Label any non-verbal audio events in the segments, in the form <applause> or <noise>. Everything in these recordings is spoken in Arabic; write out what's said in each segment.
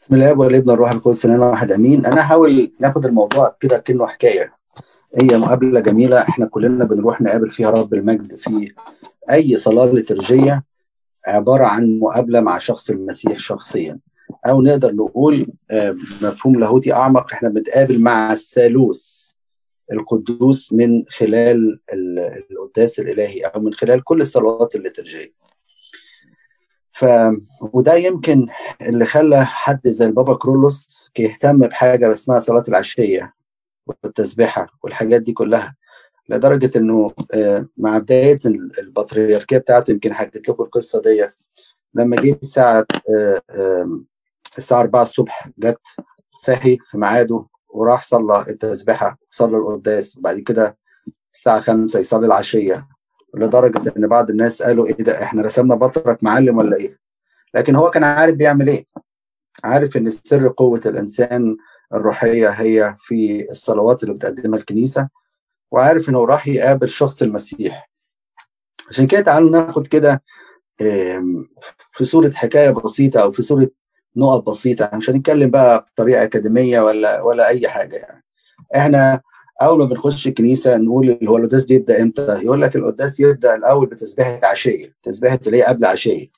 بسم الله والابن الروح القدس لنا واحد آمين. أنا هحاول ناخد الموضوع كده كأنه حكاية. هي مقابلة جميلة إحنا كلنا بنروح نقابل فيها رب المجد في أي صلاة لترجيه عبارة عن مقابلة مع شخص المسيح شخصيا. أو نقدر نقول مفهوم لاهوتي أعمق إحنا بنتقابل مع الثالوث القدوس من خلال القداس الإلهي أو من خلال كل الصلوات الليترجية. ف وده يمكن اللي خلى حد زي البابا كرولوس يهتم بحاجة اسمها صلاة العشية والتسبيحة والحاجات دي كلها لدرجة إنه مع بداية البطريركية بتاعته يمكن حكيت لكم القصة دي لما جه الساعة الساعة 4 الصبح جت صحي في ميعاده وراح صلى التسبيحة وصلى القداس وبعد كده الساعة 5 يصلي العشية. لدرجة إن بعض الناس قالوا إيه ده إحنا رسمنا بطرك معلم ولا إيه؟ لكن هو كان عارف بيعمل إيه. عارف إن السر قوة الإنسان الروحية هي في الصلوات اللي بتقدمها الكنيسة وعارف إنه راح يقابل شخص المسيح. عشان كده تعالوا ناخد كده في صورة حكاية بسيطة أو في صورة نقط بسيطة مش هنتكلم بقى بطريقة أكاديمية ولا ولا أي حاجة يعني. إحنا أول ما بنخش الكنيسة نقول هو القداس بيبدأ إمتى؟ يقول لك القداس يبدأ الأول بتسبيحة عشيه، تسبيحة اللي هي قبل عشيه.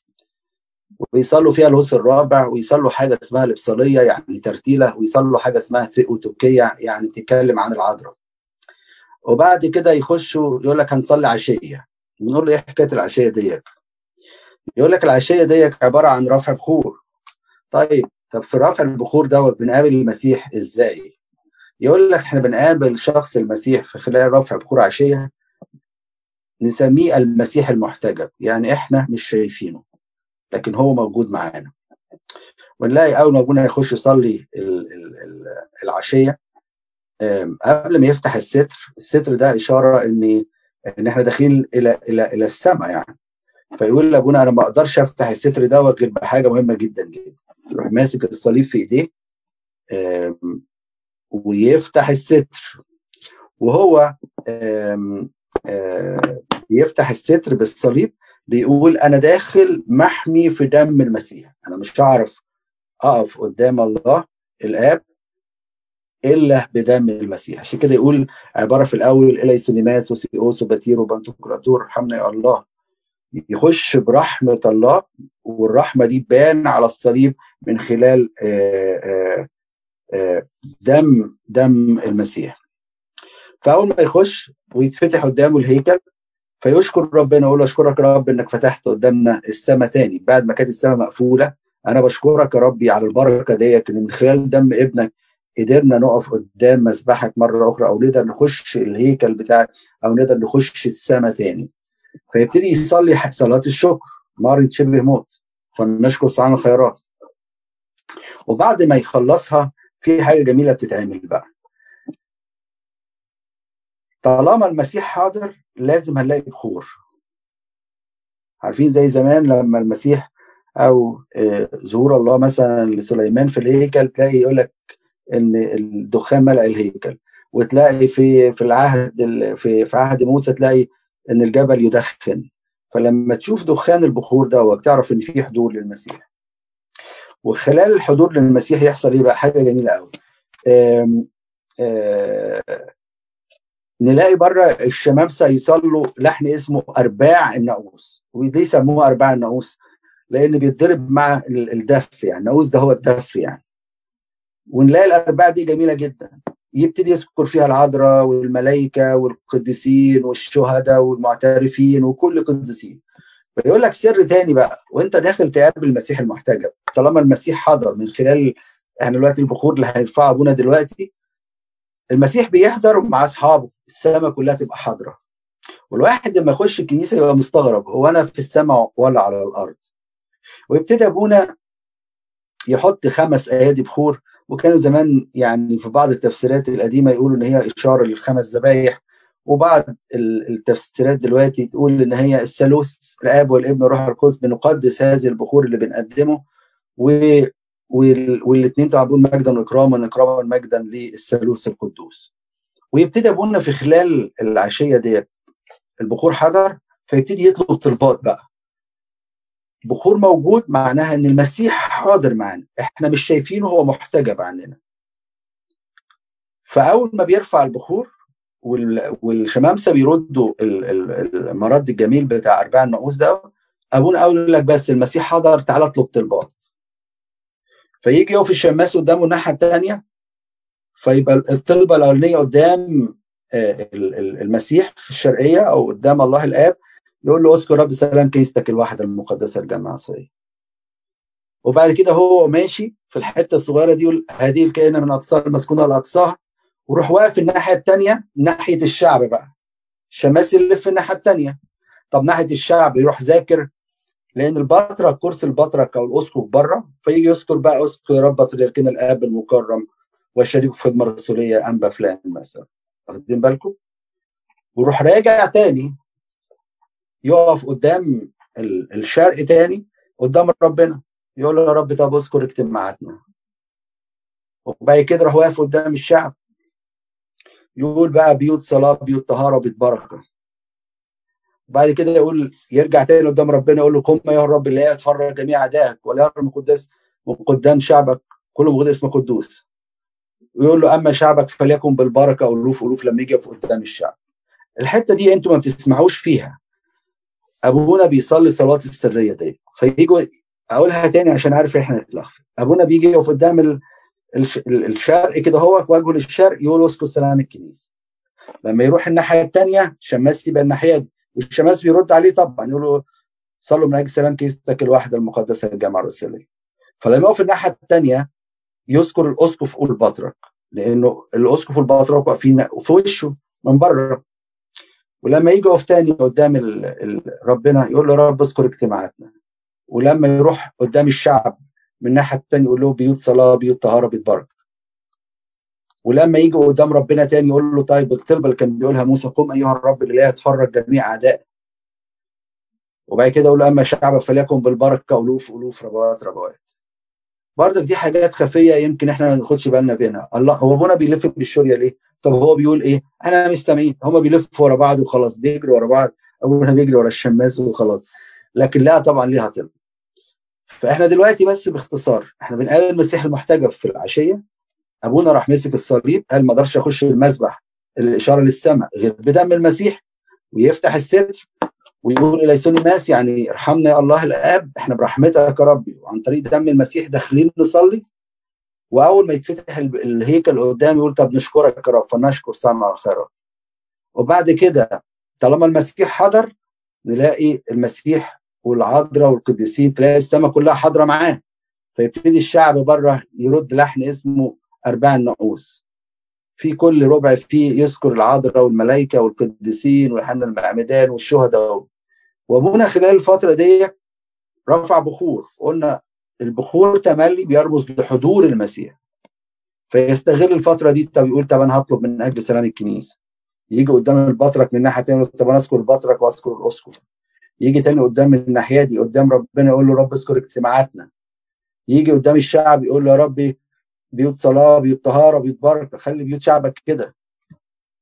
ويصلوا فيها الهوس الرابع ويصلوا حاجة اسمها الابصاليه يعني ترتيلة ويصلوا حاجة اسمها ثيوتوكيه يعني بتتكلم عن العذراء. وبعد كده يخشوا يقول لك هنصلي عشيه. بنقول له إيه حكاية العشيه ديت؟ يقول لك العشيه ديت عبارة عن رفع بخور. طيب طب في رفع البخور دوت بنقابل المسيح إزاي؟ يقول لك إحنا بنقابل شخص المسيح في خلال رفع بخور عشية نسميه المسيح المحتجب. يعني إحنا مش شايفينه لكن هو موجود معانا. ونلاقي أول ما ابونا يخش يصلي العشية قبل ما يفتح الستر الستر ده إشارة ان إن إحنا داخلين إلى إلى إلى السماء يعني. فيقول لأبونا أنا ما أقدرش أفتح الستر دوت غير بحاجة مهمة جدا جدا. يروح ماسك الصليب في إيديه ويفتح الستر. وهو يفتح الستر بالصليب بيقول أنا داخل محمي في دم المسيح. أنا مش هعرف أقف قدام الله الآب إلا بدم المسيح. عشان كده يقول عبارة في الأول ελέησον ημάς ο Θεός ο Πατήρ ο Παντοκράτωρ ارحمنا يا الله. يخش برحمة الله والرحمة دي بان على الصليب من خلال آآ آآ دم دم المسيح. فأول ما يخش ويتفتح قدامه الهيكل فيشكر ربنا يقول له أشكرك يا رب إنك فتحت قدامنا السماء تاني. بعد ما كانت السماء مقفولة أنا بشكرك يا ربي على البركة ديت ان من خلال دم ابنك قدرنا نقف قدام مسبحك مرة أخرى أو نقدر نخش الهيكل بتاعك أو نقدر نخش السماء تاني. فيبتدي يصلي صلاة الشكر مرض شبه موت. فنشكر سبحان الخيرات. وبعد ما يخلصها في حاجة جميلة بتتعمل بقى. طالما المسيح حاضر لازم هنلاقي بخور. عارفين زي زمان لما المسيح أو ظهور الله مثلا لسليمان في الهيكل تلاقي يقول لك إن الدخان ملأ الهيكل. وتلاقي في في العهد في في عهد موسى تلاقي إن الجبل يدخن. فلما تشوف دخان البخور ده تعرف إن في حضور للمسيح. وخلال الحضور للمسيح يحصل إيه بقى حاجة جميلة قوي نلاقي بره الشمامسه يصلوا لحن اسمه أرباع الناقوس ودي يسموه أرباع الناقوس لأن بيتضرب مع الدف يعني الناقوس ده هو الدف يعني. ونلاقي الأرباع دي جميلة جدا. يبتدي يذكر فيها العذراء والملائكة والقديسين والشهداء والمعترفين وكل القديسين. فيقول لك سر تاني بقى وانت داخل تقابل المسيح المحتجب. طالما المسيح حضر من خلال إحنا دلوقتي البخور اللي هيرفعها ابونا دلوقتي المسيح بيحضر مع اصحابه السماء كلها تبقى حاضرة. والواحد لما يخش الكنيسة يبقى مستغرب هو أنا في السماء ولا على الأرض؟ ويبتدي أبونا يحط خمس أيادي بخور وكانوا زمان يعني في بعض التفسيرات القديمة يقولوا إن هي إشارة للخمس ذبايح وبعض التفسيرات دلوقتي تقول إن هي الثالوث الآب والابن والروح القدس بنقدس هذه البخور اللي بنقدمه و والاثنين بيقول مجدا وإكراما إكراما مجدا للثالوث القدوس. ويبتدي أبونا في خلال العشية ديت البخور حضر فيبتدي يطلب طلبات بقى. بخور موجود معناها إن المسيح حاضر معانا إحنا مش شايفينه هو محتجب عننا. فأول ما بيرفع البخور والشمامسه بيردوا المرد الجميل بتاع أرباع النقوس ده. أبونا يقول لك بس المسيح حضر تعالى اطلب طلبات. فيجي يقف الشماس قدامه الناحية الثانية فيبقى الطلبة الأولانية قدام آه، المسيح في الشرقية أو قدام الله الآب يقول له اذكر رب سلام كنيستك الواحده المقدسه الجامعة وبعد كده هو ماشي في الحتة الصغيرة دي يقول هذه الكائنة من اقصى المسكونة لاقصاها وروح واقف الناحية الثانية ناحية الشعب بقى. الشماس يلف الناحية الثانية طب ناحية الشعب يروح ذاكر لأن البطرك كرسي البطرك أو الاسقف بره فيجي يذكر بقى أسقف يا رب بطريركنا الآب المكرم وشريك في الرسوليه انبا فلان مثلا. واخدين بالكم؟ ويروح راجع تاني يقف قدام الشرق تاني قدام ربنا. يقول له يا رب طب أذكر اجتماعاتنا. وبعد كده راح واقف قدام الشعب. يقول بقى بيوت صلاة بيوت طهارة بيوت بركة. وبعد كده يقول يرجع تاني قدام ربنا يقول له قم يا رب اللي هي تفرج جميع أعدائك ولا يرى قداس من قدام شعبك كل مغد اسمه قدوس. ويقول له أما شعبك فليكن بالبركة ألوف ألوف لما يجي قدام الشعب. الحتة دي أنتوا ما بتسمعوش فيها. أبونا بيصلي الصلوات السرية دي. فيجوا أقولها تاني عشان عارف إحنا نتلخبط أبونا بيجي يقف قدام الشرق كده هو وجهه للشرق يقول اسكت سلام الكنيسة. لما يروح الناحية الثانية شماس يبقى الناحية دي والشماس بيرد عليه طبعا يقول له صلوا من أجل سلام كنيستك الواحده المقدسة الجامعة الرسوليه فلما يقف الناحية الثانية يذكر الأسقف والبطرك لأنه الأسقف والبطرك واقفين في وشه من بره. ولما يجي يقف تاني قدام ربنا يقول له رب اذكر اجتماعاتنا. ولما يروح قدام الشعب من الناحيه الثانية يقول له بيوت صلاة بيوت طهارة بيوت بركة. ولما يجي قدام ربنا تاني يقول له طيب الطلبة اللي كان بيقولها موسى قم أيها الرب الاله تفرج جميع اعدائك وبعد كده يقول له أما شعبك فليكن بالبركة ألوف ألوف ربوات ربوات. برضك دي حاجات خفية يمكن إحنا ما ناخدش بالنا منها الله هو أبونا بيلف بالشورية ليه؟ طب هو بيقول إيه؟ أنا مستمعين. هم بيلفوا ورا بعض وخلاص بيجروا ورا بعض. أبونا بيجري ورا الشماس وخلاص. لكن لا طبعا ليها طلب. فاحنا دلوقتي بس باختصار إحنا بنقال المسيح المحتجب في العشية. ابونا راح مسك الصليب قال ما أقدرش اخش المسبح الاشارة للسماء غير بدم المسيح ويفتح الستر ويقول اليسوني ماس يعني ارحمنا يا الله الآب إحنا برحمتك يا ربي وعن طريق دم المسيح داخلين نصلي. وأول ما يتفتح الهيكل قدام يقول طب نشكرك يا رب فنشكر صانع الخيرات. وبعد كده طالما المسيح حضر نلاقي المسيح والعذراء والقديسين تلاقي السماء كلها حاضرة معاه. فيبتدي الشعب بره يرد لحن اسمه ارباع النعوس في كل ربع فيه يذكر العذراء والملائكة والقديسين ويوحنا المعمدان والشهداء. وأبونا خلال الفترة دي رفع بخور قلنا البخور تملي بيرمز لحضور المسيح. فيستغل الفترة دي طب يقول طب أنا هطلب من أجل سلام الكنيسة. يجي قدام البطرك من ناحية ثانية طب أنا أذكر البطرك وأذكر الاسقف يجي تاني قدام الناحية دي قدام ربنا يقول له رب اذكر اجتماعاتنا. يجي قدام الشعب يقول له يا ربي بيوت صلاة بيوت طهارة بيوت بركة خلي بيوت شعبك كده.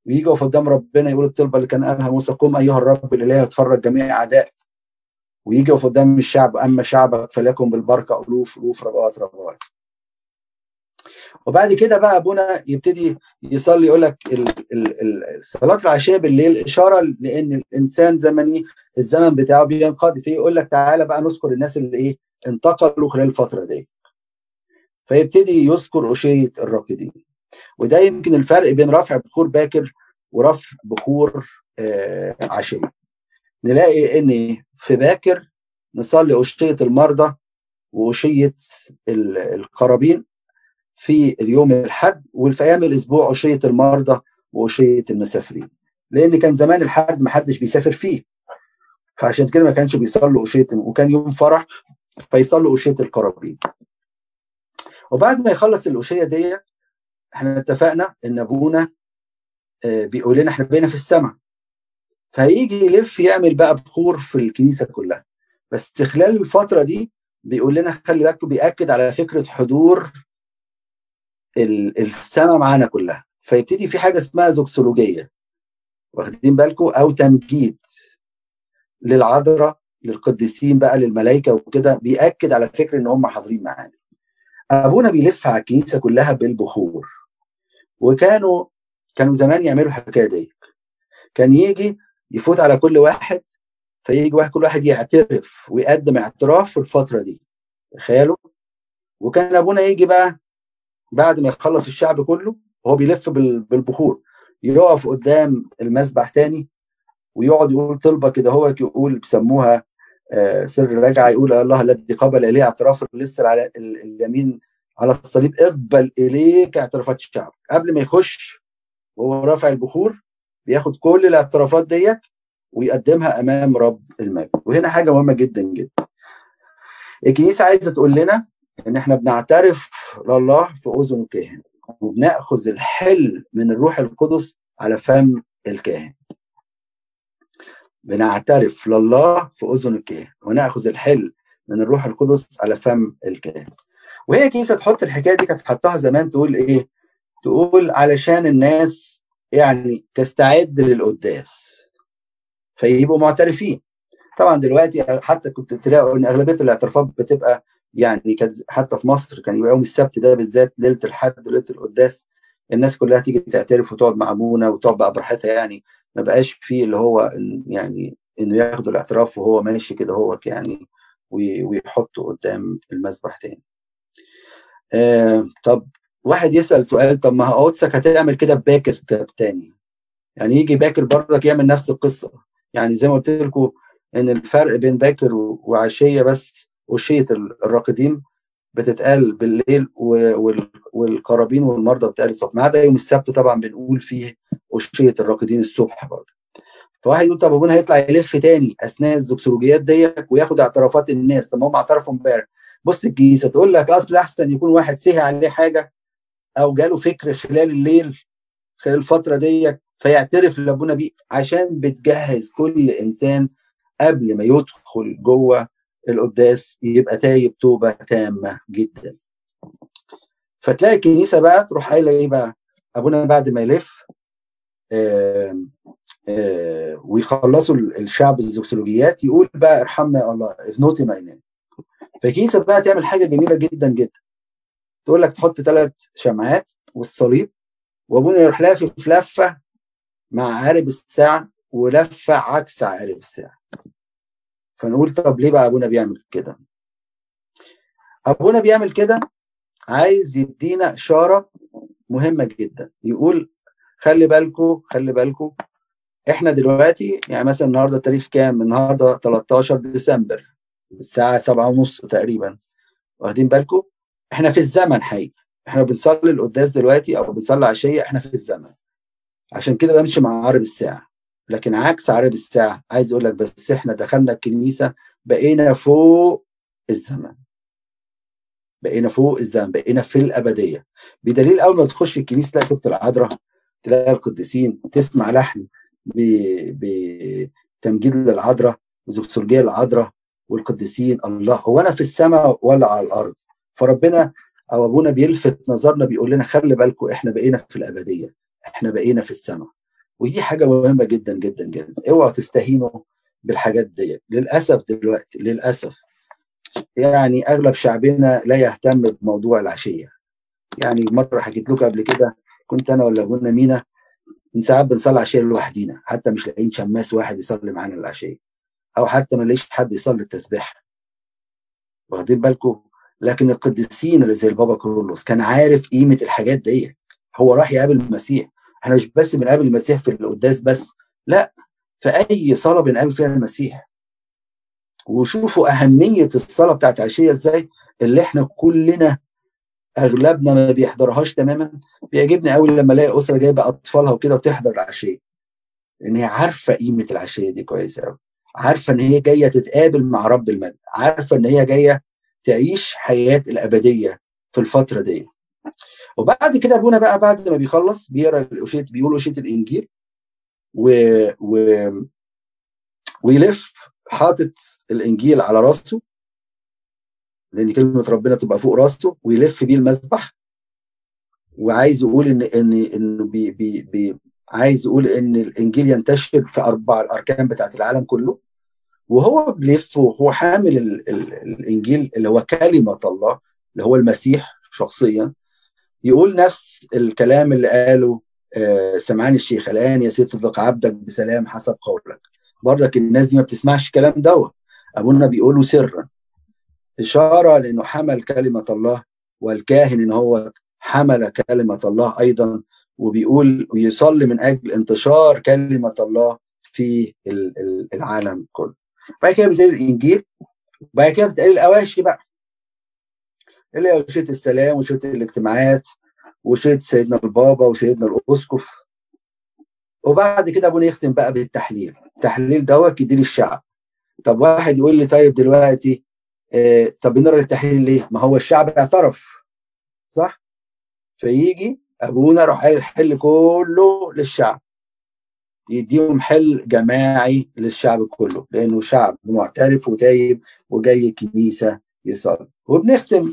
ويجي يقف قدام ربنا يقول الطلبة اللي كان قالها موسى قم أيها الرب الاله اتفرج جميع أعدائك. ويجي يقف قدام الشعب أما شعبك فليكن بالبركة ألوف ألوف ربوات ربوات. وبعد كده بقى أبونا يبتدي يصلي يقول لك صلاة العشاء بالليل إشارة لأن الإنسان زمني الزمن بتاعه بينقضي فيه يقول لك تعالى بقى نذكر الناس اللي إيه؟ انتقلوا خلال الفترة دي. فيبتدي يذكر أشية الراكدين. وده يمكن الفرق بين رفع بخور باكر ورفع بخور آه عشية. نلاقي إن في باكر نصلي أشية المرضى وأشية القرابين. في اليوم الحد وفي أيام الأسبوع أشية المرضى وأشية المسافرين. لأن كان زمان الحد ما حدش بيسافر فيه. فعشان كده ما كانش بيصلوا أشية وكان يوم فرح فيصلوا أشية القرابين. وبعد ما يخلص الأشية دي إحنا اتفقنا إن أبونا آه، بيقول لنا إحنا بقينا في السماء. فهيجي يلف يعمل بقى بخور في الكنيسة كلها. بس خلال الفترة دي بيقول لنا خلي بالكم بيأكد على فكرة حضور السماء معانا كلها. فيبتدي في حاجة اسمها زوكسولوجية. واخدين بالكم؟ أو تمجيد للعذراء للقديسين بقى للملائكة وكده بيأكد على فكرة إن هم حاضرين معانا. أبونا بيلف على الكنيسة كلها بالبخور. وكانوا كانوا زمان يعملوا الحكاية دي. كان يجي يفوت على كل واحد فيجي واحد كل واحد يعترف ويقدم اعتراف في الفترة دي. تخيلوا؟ وكان أبونا يجي بقى بعد ما يخلص الشعب كله وهو بيلف بالبخور يقف قدام المسبح تاني ويقعد يقول طلبة كده هو يقول بيسموها آه، سر الرجعة يقول الله الذي قبل إليه اعتراف لسه على اليمين على الصليب اقبل إليك اعترافات الشعب. قبل ما يخش وهو رافع البخور بياخد كل الاعترافات ديت ويقدمها أمام رب المجد. وهنا حاجة مهمة جدا جدا. الكنيسة عايزة تقول لنا إن إحنا بنعترف لله في أذن الكاهن وبنأخذ الحل من الروح القدس على فم الكاهن. بنعترف لله في أذن الكاهن ونأخذ الحل من الروح القدس على فم الكاهن. وهي الكنيسة تحط الحكاية دي كانت حطها زمان تقول إيه؟ تقول علشان الناس يعني تستعد للقداس. فيبقوا معترفين. طبعا دلوقتي حتى كنت تلاقوا إن أغلبية الاعترافات بتبقى يعني كانت حتى في مصر كان يبقى يوم السبت ده بالذات ليلة الحد ليله القداس الناس كلها تيجي تعترف وتقعد مع أبونا وتقعد بقى براحتها يعني. ما بقاش فيه اللي هو يعني إنه ياخدوا الاعتراف وهو ماشي كده هو يعني ويحطه قدام المسبح تاني. آه طب واحد يسأل سؤال طب ما قدسك هتعمل كده بباكر تاني؟ يعني يجي باكر برضك يعمل نفس القصة. يعني زي ما قلت لكم إن الفرق بين باكر وعشية بس وشية الراقدين بتتقال بالليل والقرابين والمرضى بتتقال الصبح. ما عدا يوم السبت طبعا بنقول فيه وشية الراقدين الصبح برضه. فواحد يقول طب ابونا هيطلع يلف تاني أثناء الزكسولوجيات ديت وياخد اعترافات الناس؟ طب هم اعترفوا امبارح. بص الكنيسه تقول لك أصل أحسن يكون واحد سهي عليه حاجة أو جاله فكر خلال الليل خلال الفترة ديت فيعترف لابونا بيه عشان بتجهز كل إنسان قبل ما يدخل جوه القداس يبقى تايب توبة تامة جدا. فتلاقي الكنيسة بقى تروح قايلة إيه بقى؟ أبونا بعد ما يلف ويخلصوا الشعب الذوكصولوجيات يقول بقى ارحمنا يا الله اذنوتي ناينين فالكنيسة بقى تعمل حاجة جميلة جدا جدا. تقول لك تحط ثلاث شمعات والصليب وأبونا يروح لافف لفة مع عارب الساعة ولفة عكس عارب الساعة. فنقول طب ليه بقى أبونا بيعمل كده؟ أبونا بيعمل كده عايز يدينا إشارة مهمة جدا يقول خلي بالكم خلي بالكم إحنا دلوقتي يعني مثلا النهارده التاريخ كام؟ النهارده 13 ديسمبر الساعة 7 ونص تقريبا واخدين بالكم إحنا في الزمن حقيقي إحنا بنصلي القداس دلوقتي أو بنصلي عشيه إحنا في الزمن عشان كده بمشي مع عقرب الساعة. لكن عكس عقرب الساعة عايز أقول لك بس إحنا دخلنا الكنيسة بقينا فوق الزمن. بقينا فوق الزمن بقينا في الأبدية. بدليل أول ما تخش الكنيسة تلاقي صوره العذراء تلاقي القديسين تسمع لحن بتمجيد للعذراء وزوكسولوجيه العذراء والقديسين الله هو أنا في السماء ولا على الأرض؟ فربنا أو أبونا بيلفت نظرنا بيقول لنا خلي بالكم إحنا بقينا في الأبدية إحنا بقينا في السماء. ودي حاجة مهمة جدا جدا جدا. اوعوا تستهينوا بالحاجات ديت. للأسف دلوقتي للأسف. يعني أغلب شعبنا لا يهتم بموضوع العشية. يعني مرة حكيت لكم قبل كده كنت أنا ولا أبونا مينا من ساعات بنصلي عشية لوحدينا. حتى مش لاقيين شماس واحد يصلي معانا العشية. أو حتى ما نلاقيش حد يصلي التسبيح. واخدين بالكم؟ لكن القديسين اللي زي البابا كرولوس كان عارف قيمة الحاجات دي هو راح يقابل المسيح. إحنا مش بس بنقابل المسيح في القداس بس لا في أي صلاة بنقابل فيها المسيح. وشوفوا أهمية الصلاة بتاعت عشية إزاي اللي إحنا كلنا أغلبنا ما بيحضرهاش تماما. بيعجبني قوي لما ألاقي أسرة جايبة أطفالها وكده وتحضر العشية. إن هي عارفة قيمة العشية دي كويس قوي عارفة إن هي جاية تتقابل مع رب المجد. عارفة إن هي جاية تعيش حياة الأبدية في الفترة دي. وبعد كده أبونا بقى بعد ما بيخلص بيقرأ الاشيت بيقول اشيت الإنجيل و... و... ويلف حاطط الإنجيل على راسه لأن كلمة ربنا تبقى فوق راسه ويلف بيه المذبح. وعايز يقول ان ان انه بي بي بي عايز يقول إن الإنجيل ينتشر في أربع الأركان بتاعت العالم كله. وهو بيلف وهو حامل ال ال الإنجيل اللي هو كلمة الله اللي هو المسيح شخصيا. يقول نفس الكلام اللي قاله آه سمعان الشيخ الآن يا سيد تطلق عبدك بسلام حسب قولك. برضك الناس دي ما بتسمعش الكلام دوت. أبونا بيقوله سرا. إشارة لأنه حمل كلمة الله والكاهن إن هو حمل كلمة الله أيضا وبيقول ويصلي من أجل انتشار كلمة الله في العالم كله. بعد كده بيتقال الإنجيل وبعد كده بتقال الأواشي بقى. اللي هي وشيه السلام وشيه الاجتماعات وشيه سيدنا البابا وسيدنا الأسقف. وبعد كده أبونا يختم بقى بالتحليل. التحليل دوت يدي للشعب طب واحد يقول لي طيب دلوقتي آه طب بنقرأ التحليل ليه؟ ما هو الشعب اعترف. صح؟ فيجي أبونا راح قايل الحل كله للشعب. يديهم حل جماعي للشعب كله لأنه شعب معترف وتايب وجاي الكنيسة يصلي. وبنختم.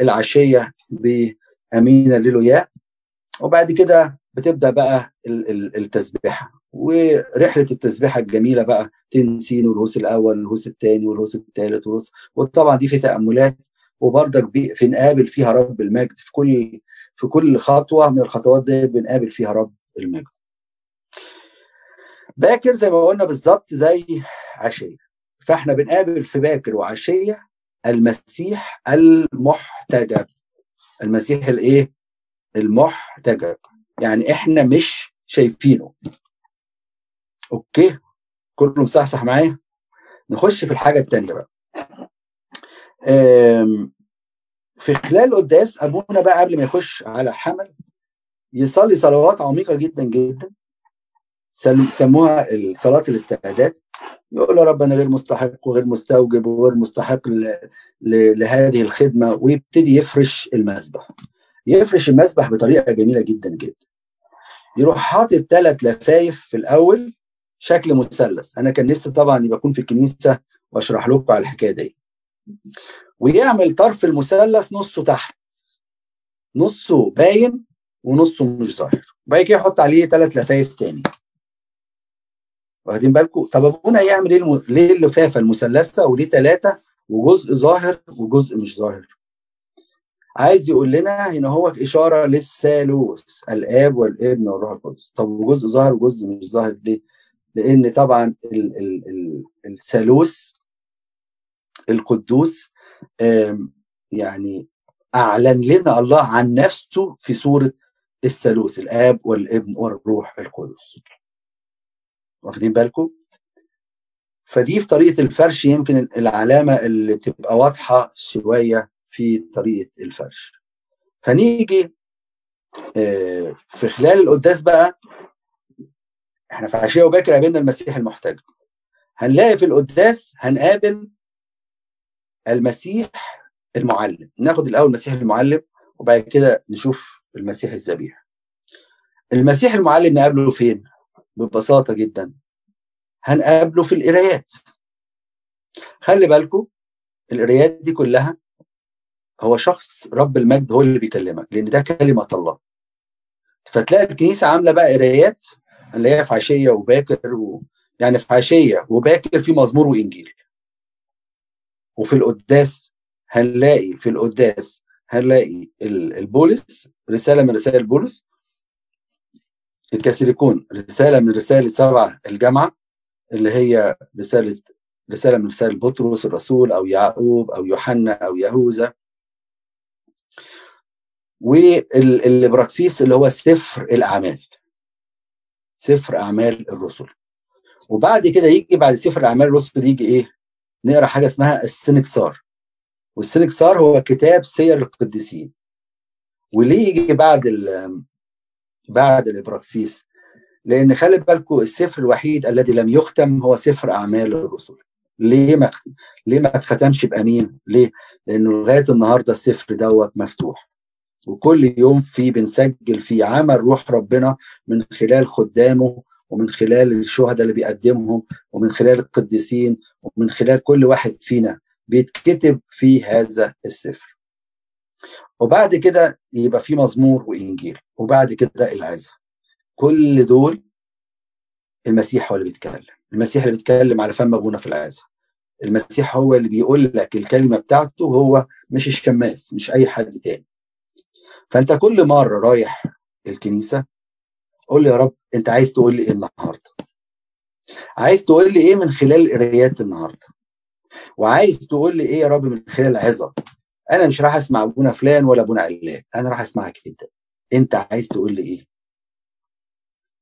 العشية بأمينة للوياء. وبعد كده بتبدأ بقى التسبيحة. ورحلة التسبيحة الجميلة بقى تنسين والهوس الأول والهوس الثاني والهوس الثالث والهوس. وطبعا دي في تأملات وبرضك بنقابل فيها رب المجد في كل في كل خطوة من الخطوات دي بنقابل فيها رب المجد. باكر زي ما قلنا بالظبط زي عشية. فاحنا بنقابل في باكر وعشية المسيح المحتجب. المسيح الايه؟ المحتجب. يعني إحنا مش شايفينه. أوكي؟ كله مصحصح معايا؟ نخش في الحاجة الثانية بقى. في خلال القداس أبونا بقى قبل ما يخش على حمل يصلي صلوات عميقة جدا جدا. سموها صلاة الاستعداد. يقول يا رب أنا غير مستحق وغير مستوجب وغير مستحق لهذه الخدمة ويبتدي يفرش المسبح. يفرش المسبح بطريقة جميلة جدا جدا. يروح حاطط ثلاث لفايف في الأول شكل مثلث. أنا كان نفسي طبعا يبقى اكون في الكنيسة وأشرح لكم على الحكاية دي. ويعمل طرف المثلث نصه تحت. نصه باين ونصه مش ظاهر. وبعد كده يحط عليه ثلاث لفايف تاني. واخدين بالكم؟ طب ابونا يعمل إيه. ليه اللفافة المثلثة وليه ثلاثة وجزء ظاهر وجزء مش ظاهر؟ عايز يقول لنا ان هو إشارة للثالوث الآب والابن والروح القدس. طب وجزء ظاهر وجزء مش ظاهر ليه؟ لأن طبعا الثالوث القدوس يعني أعلن لنا الله عن نفسه في صورة الثالوث الآب والابن والروح القدس. واخدين بالكم؟ فدي في طريقة الفرش يمكن العلامة اللي بتبقى واضحة شوية في طريقة الفرش. فنيجي في خلال القداس بقى إحنا في عشية وباكر قابلنا المسيح المحتج هنلاقي في القداس هنقابل المسيح المعلم. ناخد الأول المسيح المعلم وبعد كده نشوف المسيح الذبيح. المسيح المعلم نقابله فين؟ ببساطة جدا. هنقابله في القرايات. خلي بالكم القرايات دي كلها هو شخص رب المجد هو اللي بيكلمك لأن ده كلمة الله. فتلاقي الكنيسة عاملة بقى قرايات اللي هي في عشية وباكر و... يعني في عشية وباكر في مزمور وإنجيل. وفي القداس هنلاقي في القداس هنلاقي البولس رسالة من رسائل بولس الكاثوليكون رسالة من رساله سبعه الجامعة اللي هي رسالة رسالة من رسائل بطرس الرسول أو يعقوب أو يوحنا أو يهوذا. والبراكسيس اللي هو سفر الأعمال سفر أعمال الرسل. وبعد كده يجي بعد سفر أعمال الرسل يجي إيه؟ نقرأ حاجة اسمها السنكسار. والسنكسار هو كتاب سير القديسين. وليه يجي بعد بعد الإبراكسيس. لأن خلي بالكم السفر الوحيد الذي لم يختم هو سفر أعمال الرسل. ليه ما ليه ما اتختمش بامين ليه؟ لأنه لغاية النهارده السفر دوت مفتوح. وكل يوم في بنسجل فيه عمل روح ربنا من خلال خدامه ومن خلال الشهداء اللي بيقدمهم ومن خلال القديسين ومن خلال كل واحد فينا بيتكتب في هذا السفر. وبعد كده يبقى في مزمور وإنجيل وبعد كده العزة كل دول المسيح هو اللي بيتكلم. المسيح اللي بيتكلم على فم أبونا في العزة المسيح هو اللي بيقول لك الكلمة بتاعته هو مش الشماس مش أي حد تاني. فأنت كل مرة رايح الكنيسة قول لي يا رب أنت عايز تقول لي إيه النهاردة؟ عايز تقول لي إيه من خلال قرايات النهاردة؟ وعايز تقول لي إيه يا رب من خلال العظة؟ أنا مش راح أسمع أبونا فلان ولا أبونا علان أنا راح أسمعك أنت. أنت عايز تقول لي إيه؟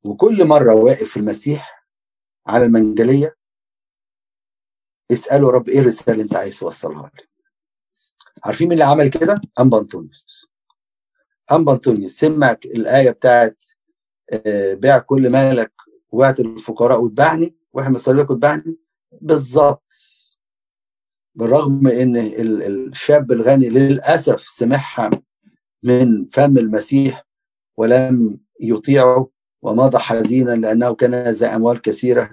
وكل مرة واقف في المسيح على المنجلية اسأله رب إيه الرسالة اللي أنت عايز توصلها لي عارفين مين اللي عمل كده؟ أنبا أنطونيوس أنبا أنطونيوس سمع الآية بتاعت آه، بيع كل مالك وقت الفقراء واتبعني واحمل صليبك واتبعني؟ بالظبط. بالرغم إن الشاب الغني للأسف سمعها من فم المسيح ولم يطيعه ومضى حزينا لأنه كان ذا أموال كثيرة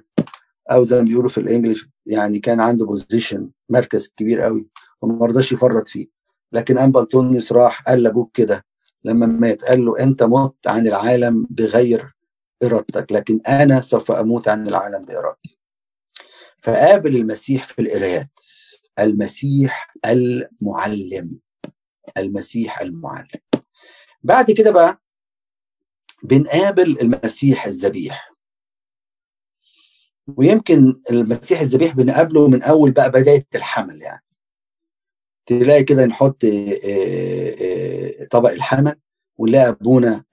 أو زي ما بيقولوا في ال English يعني كان عنده position مركز كبير قوي وما رضاش يفرط فيه. لكن انبا أنطونيوس راح قال لأبوك كده لما مات قال له أنت مت عن العالم بغير إرادتك لكن أنا سوف أموت عن العالم بإرادتي. فقابل المسيح في القرايات المسيح المعلم. المسيح المعلم. بعد كده بقى بنقابل المسيح الذبيح. ويمكن المسيح الذبيح بنقابله من أول بقى بداية الحمل يعني. تلاقي كده نحط طبق الحمل ونلاقي أبونا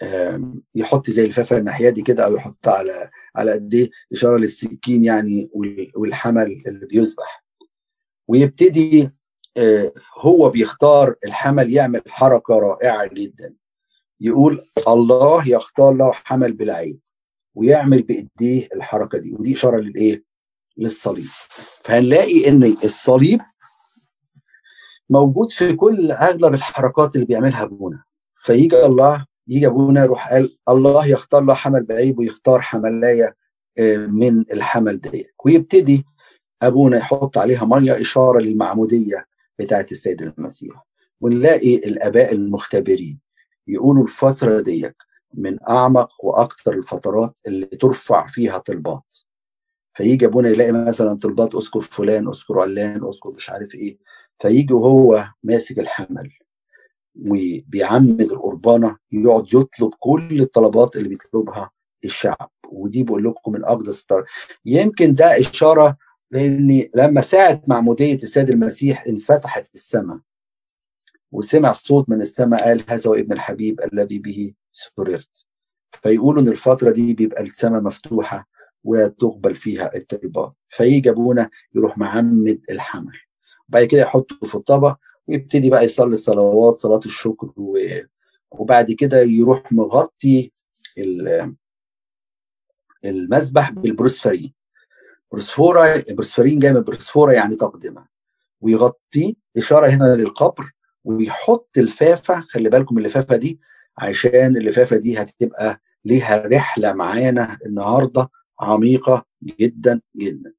يحط زي الفافة الناحية دي كده أو يحطها على على قد إيه إشارة للسكين يعني والحمل اللي بيذبح ويبتدي هو بيختار الحمل يعمل حركة رائعة جدا. يقول الله يختار له حمل بالعين ويعمل بإيديه الحركة دي. ودي إشارة للإيه؟ للصليب. فهنلاقي إن الصليب موجود في كل أغلب الحركات اللي بيعملها أبونا. فيجي الله يجي أبونا يروح قال الله يختار له حمل بعيب ويختار حملاية آه، من الحمل ديت. ويبتدي أبونا يحط عليها مية إشارة للمعمودية بتاعت السيد المسيح. ونلاقي الآباء المختبرين يقولوا الفترة ديت من أعمق وأكثر الفترات اللي ترفع فيها طلبات. فيجي أبونا يلاقي مثلا طلبات أذكر فلان أذكر علان أذكر مش عارف إيه. فيجي وهو ماسك الحمل وبيعمد القربانة يقعد يطلب كل الطلبات اللي بيطلبها الشعب. ودي بقول لكم من أقدس يمكن ده إشارة لأن لما ساعه معموديه السيد المسيح انفتحت السماء وسمع صوت من السماء قال هذا هو ابن الحبيب الذي به سررت. فيقولوا إن الفترة دي بيبقى السماء مفتوحة وتقبل فيها الطلبات فيجي أبونا يروح معمد الحمل. بعد كده يحطه في الطبق ويبتدي بقى يصلي الصلوات صلاة الشكر وبعد كده يروح مغطي المذبح بالبروسفرين. بروسفورا بروسفرين جاي من προσφορά يعني تقدمة. ويغطيه إشارة هنا للقبر ويحط اللفافة خلي بالكم اللفافة دي عشان اللفافة دي هتبقى ليها رحلة معانا النهارده عميقة جدا جدا.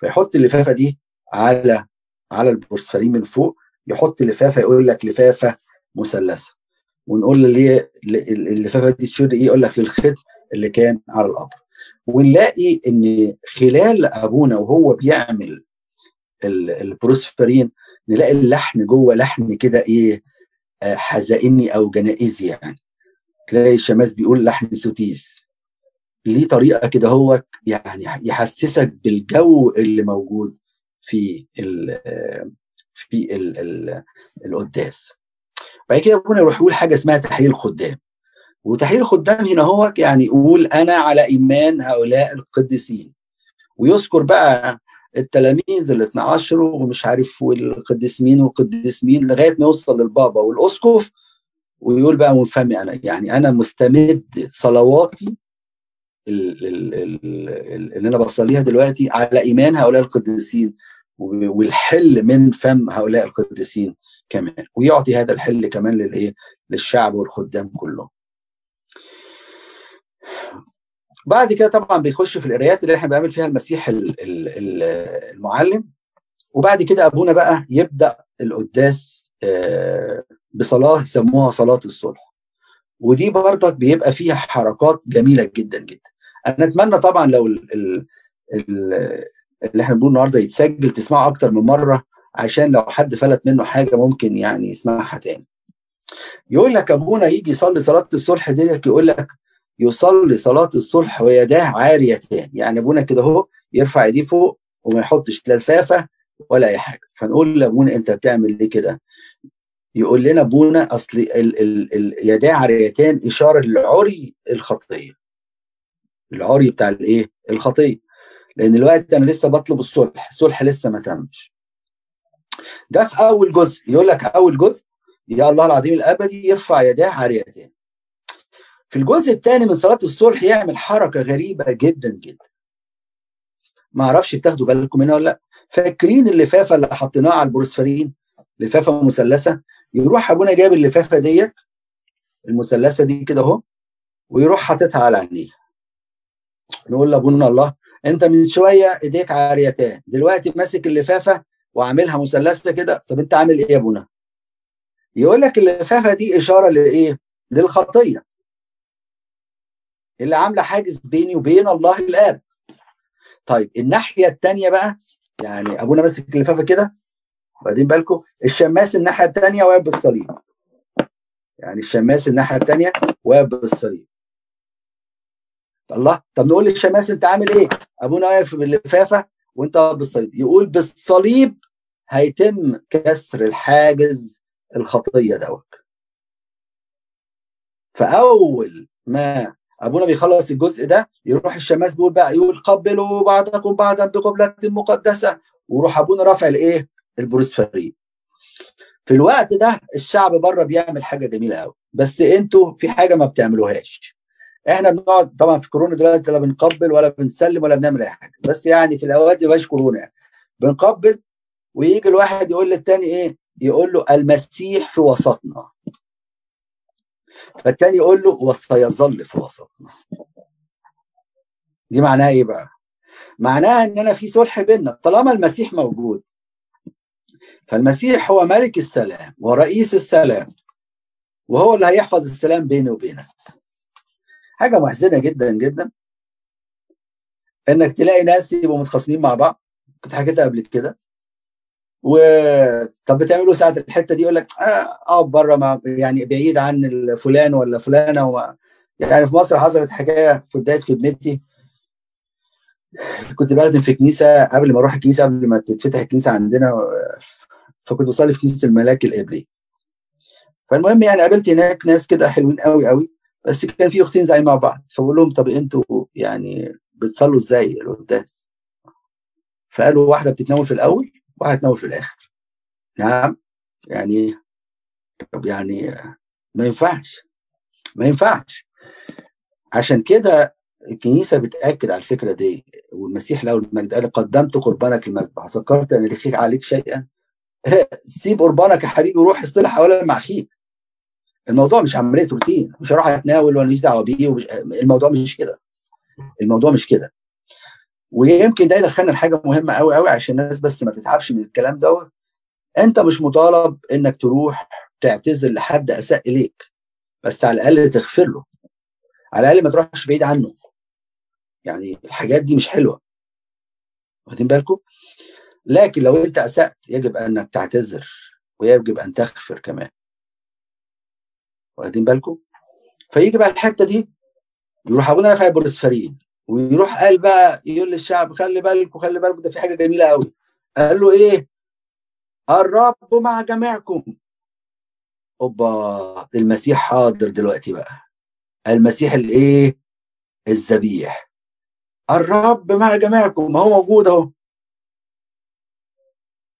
فيحط اللفافة دي على على البروسفرين من فوق يحط لفافه يقول لك لفافة مثلثة. ونقول ليه اللفافة دي تشير إيه يقول لك للختم اللي كان على القبر. ونلاقي إن خلال أبونا وهو بيعمل البروسفرين نلاقي اللحن جوه لحن كده إيه آه، حزايني أو جنائزي يعني. تلاقي الشماس بيقول لحن سوتيس. ليه طريقة كده هو يعني يحسسك بالجو اللي موجود في ال في ال ال القداس. بعد كده أبونا يروح يقول حاجة اسمها تحليل الخدام وتحليل الخدام هنا هو يعني يقول أنا على إيمان هؤلاء القديسين. ويذكر بقى التلاميذ ال 12 ومش عارف والقديس مين والقديس مين لغاية ما يوصل للبابا والأسقف ويقول بقى من فمي أنا يعني أنا مستمد صلواتي اللي أنا بصليها دلوقتي على إيمان هؤلاء القديسين والحل من فم هؤلاء القديسين كمان. ويعطي هذا الحل كمان للإيه؟ للشعب والخدام كلهم. بعد كده طبعا بيخش في القرايات اللي إحنا بنعمل فيها المسيح المعلم. وبعد كده أبونا بقى يبدأ القداس آه، بصلاة يسموها صلاة الصلح ودي برضك بيبقى فيها حركات جميلة جدا جدا. أنا أتمنى طبعا لو ال ال ال اللي إحنا بنقول النهارده يتسجل تسمعه أكتر من مرة عشان لو حد فلت منه حاجة ممكن يعني يسمعها تاني. يقول لك أبونا يجي يصلي صلاة الصلح ديت يقول لك يصلي صلاة الصلح ويداه عاريتان. يعني أبونا كده أهو يرفع إيديه فوق وما يحطش لا لفافه ولا أي حاجة. فنقول لابونا أنت بتعمل ليه كده؟ يقول لنا أبونا أصل اليداه عاريتان إشارة للعري الخطية. العري بتاع الإيه؟ الخطية. لأن دلوقتي أنا لسه بطلب الصلح الصلح لسه ما تمش. ده في أول جزء. يقول لك أول جزء يا الله العظيم الأبدي يرفع يداه عاريتين في الجزء الثاني من صلاة الصلح يعمل حركة غريبة جدا جدا. ما أعرفش بتاخدوا بالكم منها ولا لأ. فاكرين اللفافة اللي حطيناها على البروسفرين؟ لفافة مثلثة. يروح أبونا جايب اللفافة ديت المثلثة دي كده أهو ويروح حاططها على عينيه. نقول لأبونا الله أنت من شوية إيديك عاريتان. دلوقتي ماسك اللفافة وعاملها مثلثة كده. طب أنت عامل إيه يا أبونا؟ يقول لك اللفافة دي إشارة لإيه؟ للخطية. اللي عاملة حاجز بيني وبين الله الآب. طيب الناحية الثانية بقى يعني أبونا ماسك اللفافه كده واخدين بالكم؟ الشماس الناحية الثانية واقف بالصليب. يعني الشماس الناحية الثانية واقف بالصليب. الله طب نقول للشماس أنت عامل إيه؟ أبونا واقف باللفافه وأنت واقف بالصليب. يقول بالصليب هيتم كسر الحاجز الخطية دوت. فأول ما أبونا بيخلص الجزء ده يروح الشماس بيقول بقى يقول قبلوا بعضكم بعضا بقبلة مقدسة. ويروح أبونا رافع الإيه؟ البروسفرين في الوقت ده الشعب بره بيعمل حاجة جميلة قوي بس أنتوا في حاجة ما بتعملوهاش. إحنا بنقعد طبعا في كورونا دلوقتي لا بنقبل ولا بنسلم ولا بنعمل أي حاجة. بس يعني في الأوقات يبقاش كورونا يعني. بنقبل ويجي الواحد يقول للتاني إيه؟ يقول له المسيح في وسطنا. فالتاني يقول له وسيظل في وسطنا دي معناها إيه بقى؟ معناها إن أنا في صلح بيننا طالما المسيح موجود. فالمسيح هو ملك السلام ورئيس السلام وهو اللي هيحفظ السلام بيني وبينك. حاجة محزنة جدا جدا. إنك تلاقي ناس يبقوا متخاصمين مع بعض. كنت حكيتها قبل كده. و طب بتعملوا ساعة الحتة دي؟ يقول لك آه بره ما يعني بعيد عن فلان ولا فلانة و... يعني في مصر حصلت حكاية في بداية خدمتي. كنت بخدم في كنيسة قبل ما أروح الكنيسة قبل ما تتفتح الكنيسة عندنا فكنت بصلي في كنيسة الملاك القبلي. فالمهم يعني قابلت هناك ناس كده حلوين قوي قوي. بس كان في أختين زي مع بعض. فبقول لهم طب أنتوا يعني بتصلوا إزاي القداس؟ فقالوا واحدة بتتناول في الأول واحدة تتناول في الآخر. نعم؟ يعني طب يعني ما ينفعش ما ينفعش. عشان كده الكنيسة بتأكد على الفكرة دي والمسيح له المجد قال قدمت قربانك المذبح ذكرت أن لخيك عليك شيئا؟ <laughs> سيب قربانك يا حبيبي وروح اصطلح اولا مع أخيك. الموضوع مش عملية روتين مش هروح أتناول ولا ماليش دعوة بيه. الموضوع مش كده. الموضوع مش كده. ويمكن ده يدخلنا لحاجة مهمة قوي قوي عشان الناس بس ما تتعبش من الكلام دوت. أنت مش مطالب إنك تروح تعتذر لحد أساء إليك بس على الأقل تغفر له. على الأقل ما تروحش بعيد عنه. يعني الحاجات دي مش حلوة. واخدين بالكم؟ لكن لو أنت أسأت يجب أنك تعتذر ويجب أن تغفر كمان. واخدين بالكم؟ فيجي بقى الحتة دي يروح أبونا رافع بورسفرين ويروح قال بقى يقول للشعب خلي بالكم خلي بالكم ده في حاجة جميلة قوي قال له إيه؟ الرب مع جميعكم. أوبا المسيح حاضر دلوقتي بقى. المسيح الإيه؟ الذبيح. الرب مع جميعكم ما هو موجود أهو.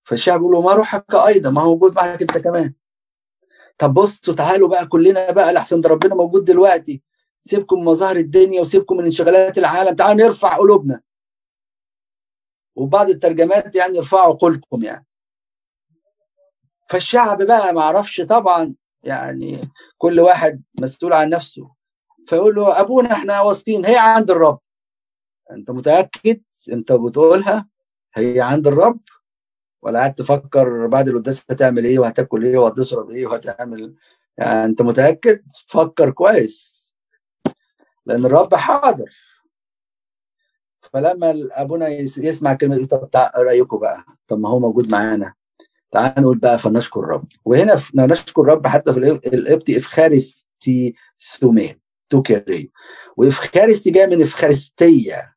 فالشعب يقول له ما روحك أيضا ما هو موجود معك أنت كمان. طب بصوا تعالوا بقى كلنا بقى لحسن ده ربنا موجود دلوقتي. سيبكم من مظاهر الدنيا وسيبكم من انشغالات العالم. تعالوا نرفع قلوبنا. وبعض الترجمات يعني ارفعوا قلوبكم يعني. فالشعب بقى ما عرفش طبعا يعني كل واحد مسؤول عن نفسه. فيقول له أبونا إحنا واثقين هي عند الرب. أنت متأكد؟ أنت بتقولها هي عند الرب؟ ولا قاعد تفكر بعد القداس هتعمل إيه وهتاكل إيه وهتشرب إيه وهتعمل يعني أنت متأكد؟ فكر كويس. لأن الرب حاضر. فلما أبونا يسمع كلمة طب رايكم بقى؟ طب ما هو موجود معانا. تعال نقول بقى فنشكر الرب. وهنا نشكر الرب حتى في القبطي إفخارستي سومين توكيري وإفخارستي جاي من إفخارستية.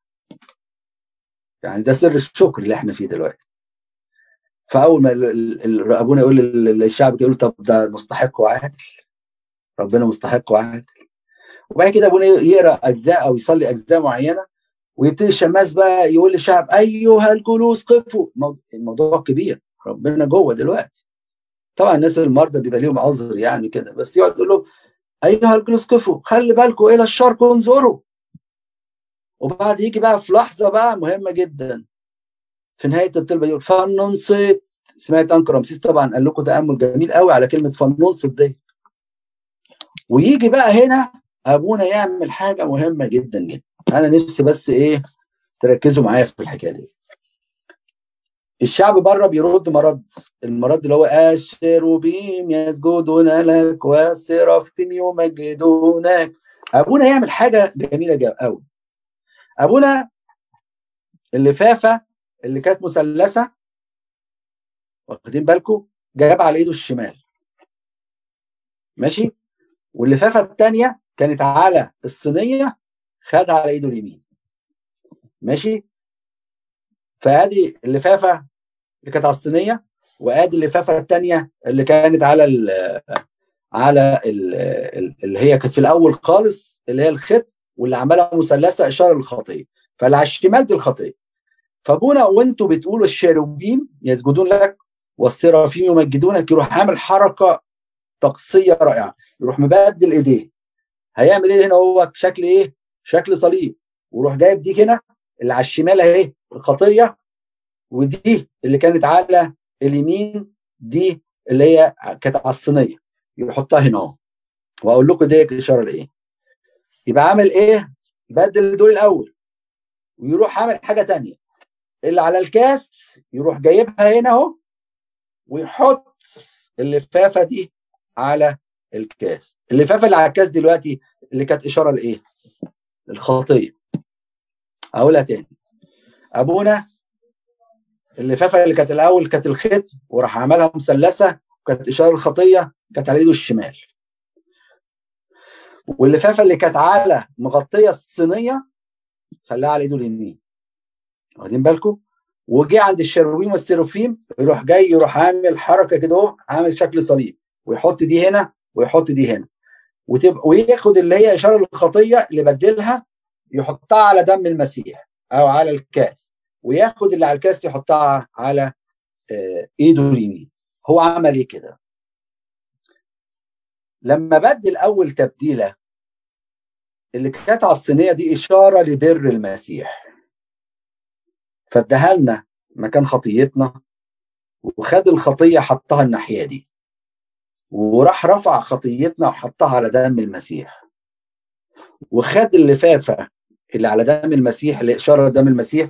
يعني ده سر الشكر اللي إحنا فيه دلوقتي. فأول ما أبونا يقول للشعب يقول طب ده مستحق وعادل. ربنا مستحق وعادل. وبعد كده أبونا يقرأ أجزاء أو يصلي أجزاء معينة ويبتدي الشماس بقى يقول للشعب أيها الجلوس قفوا. الموضوع كبير ربنا جوه دلوقتي. طبعا الناس المرضى بيبقى ليهم عذر يعني كده بس يقعد يقول لهم أيها الجلوس قفوا خلي بالكم إلى الشرق انظروا. وبعد يجي بقى في لحظة بقى مهمة جدا في نهاية الطلبة يقول فننصت. سمعت أنكر رمسيس طبعا قال لكم تأمل جميل قوي على كلمة فننصت دي. ويجي بقى هنا أبونا يعمل حاجة مهمة جدا جدا. أنا نفسي بس إيه تركزوا معايا في الحكاية دي. الشعب بره بيرد مرض. المرض اللي هو الشيروبيم يسجدون لك والسرافيم يمجدونك أبونا يعمل حاجة جميلة قوي أبونا اللفافه اللي كانت مثلثة واخدين بالكم جاب على إيده الشمال. ماشي؟ واللفافه الثانية كانت على الصينية خد على إيده اليمين. ماشي؟ فأدي اللفافة اللي كانت على الصينية وأدي اللفافة الثانية اللي كانت على ال على ال اللي هي كانت في الأول خالص اللي هي الخط واللي عملها مثلثة إشارة للخطيه فاللي على الشمال دي الخطيه فأبونا وأنتوا بتقولوا الشيروبيم يسجدون لك والسرافيم يمجدونك يروح عامل حركة طقسية رائعة يروح مبدل إيديه. هيعمل إيه هنا؟ هو شكل إيه؟ شكل صليب. ويروح جايب دي هنا اللي على الشمال اهي الخطية ودي اللي كانت على اليمين دي اللي هي كانت على الصينية. يحطها هنا اهو. وأقول لكم دي إشارة لإيه. يبقى عامل إيه؟ بدل دول الأول. ويروح عامل حاجة تانية. اللي على الكاس يروح جايبها هنا اهو ويحط اللفافه دي على الكاس. اللفافه اللي على الكاس دلوقتي اللي كانت إشارة لإيه؟ الخطيه اقولها تاني. أبونا اللفافه اللي كانت الأول كانت الخيط وراح عملها مثلثة وكانت إشارة الخطيه كانت على إيده الشمال. واللفافه اللي كانت على مغطية الصينية خلاها على إيده اليمين. واخدين بالكم؟ وجي عند الشروبيم والسيروفيم يروح جاي يروح عامل حركة كده أهو عامل شكل صليب ويحط دي هنا ويحط دي هنا. وتبقى وياخد اللي هي إشارة للخطيه اللي بدلها يحطها على دم المسيح أو على الكاس. وياخد اللي على الكاس يحطها على إيده اليمين. هو عمل إيه كده؟ لما بدل أول تبديلة اللي كانت على الصينية دي إشارة لبر المسيح. فاداها لنا مكان خطيتنا وخد الخطية حطها الناحية دي. وراح رفع خطيتنا وحطها على دم المسيح. وخد اللفافة اللي على دم المسيح اللي إشارة لدم المسيح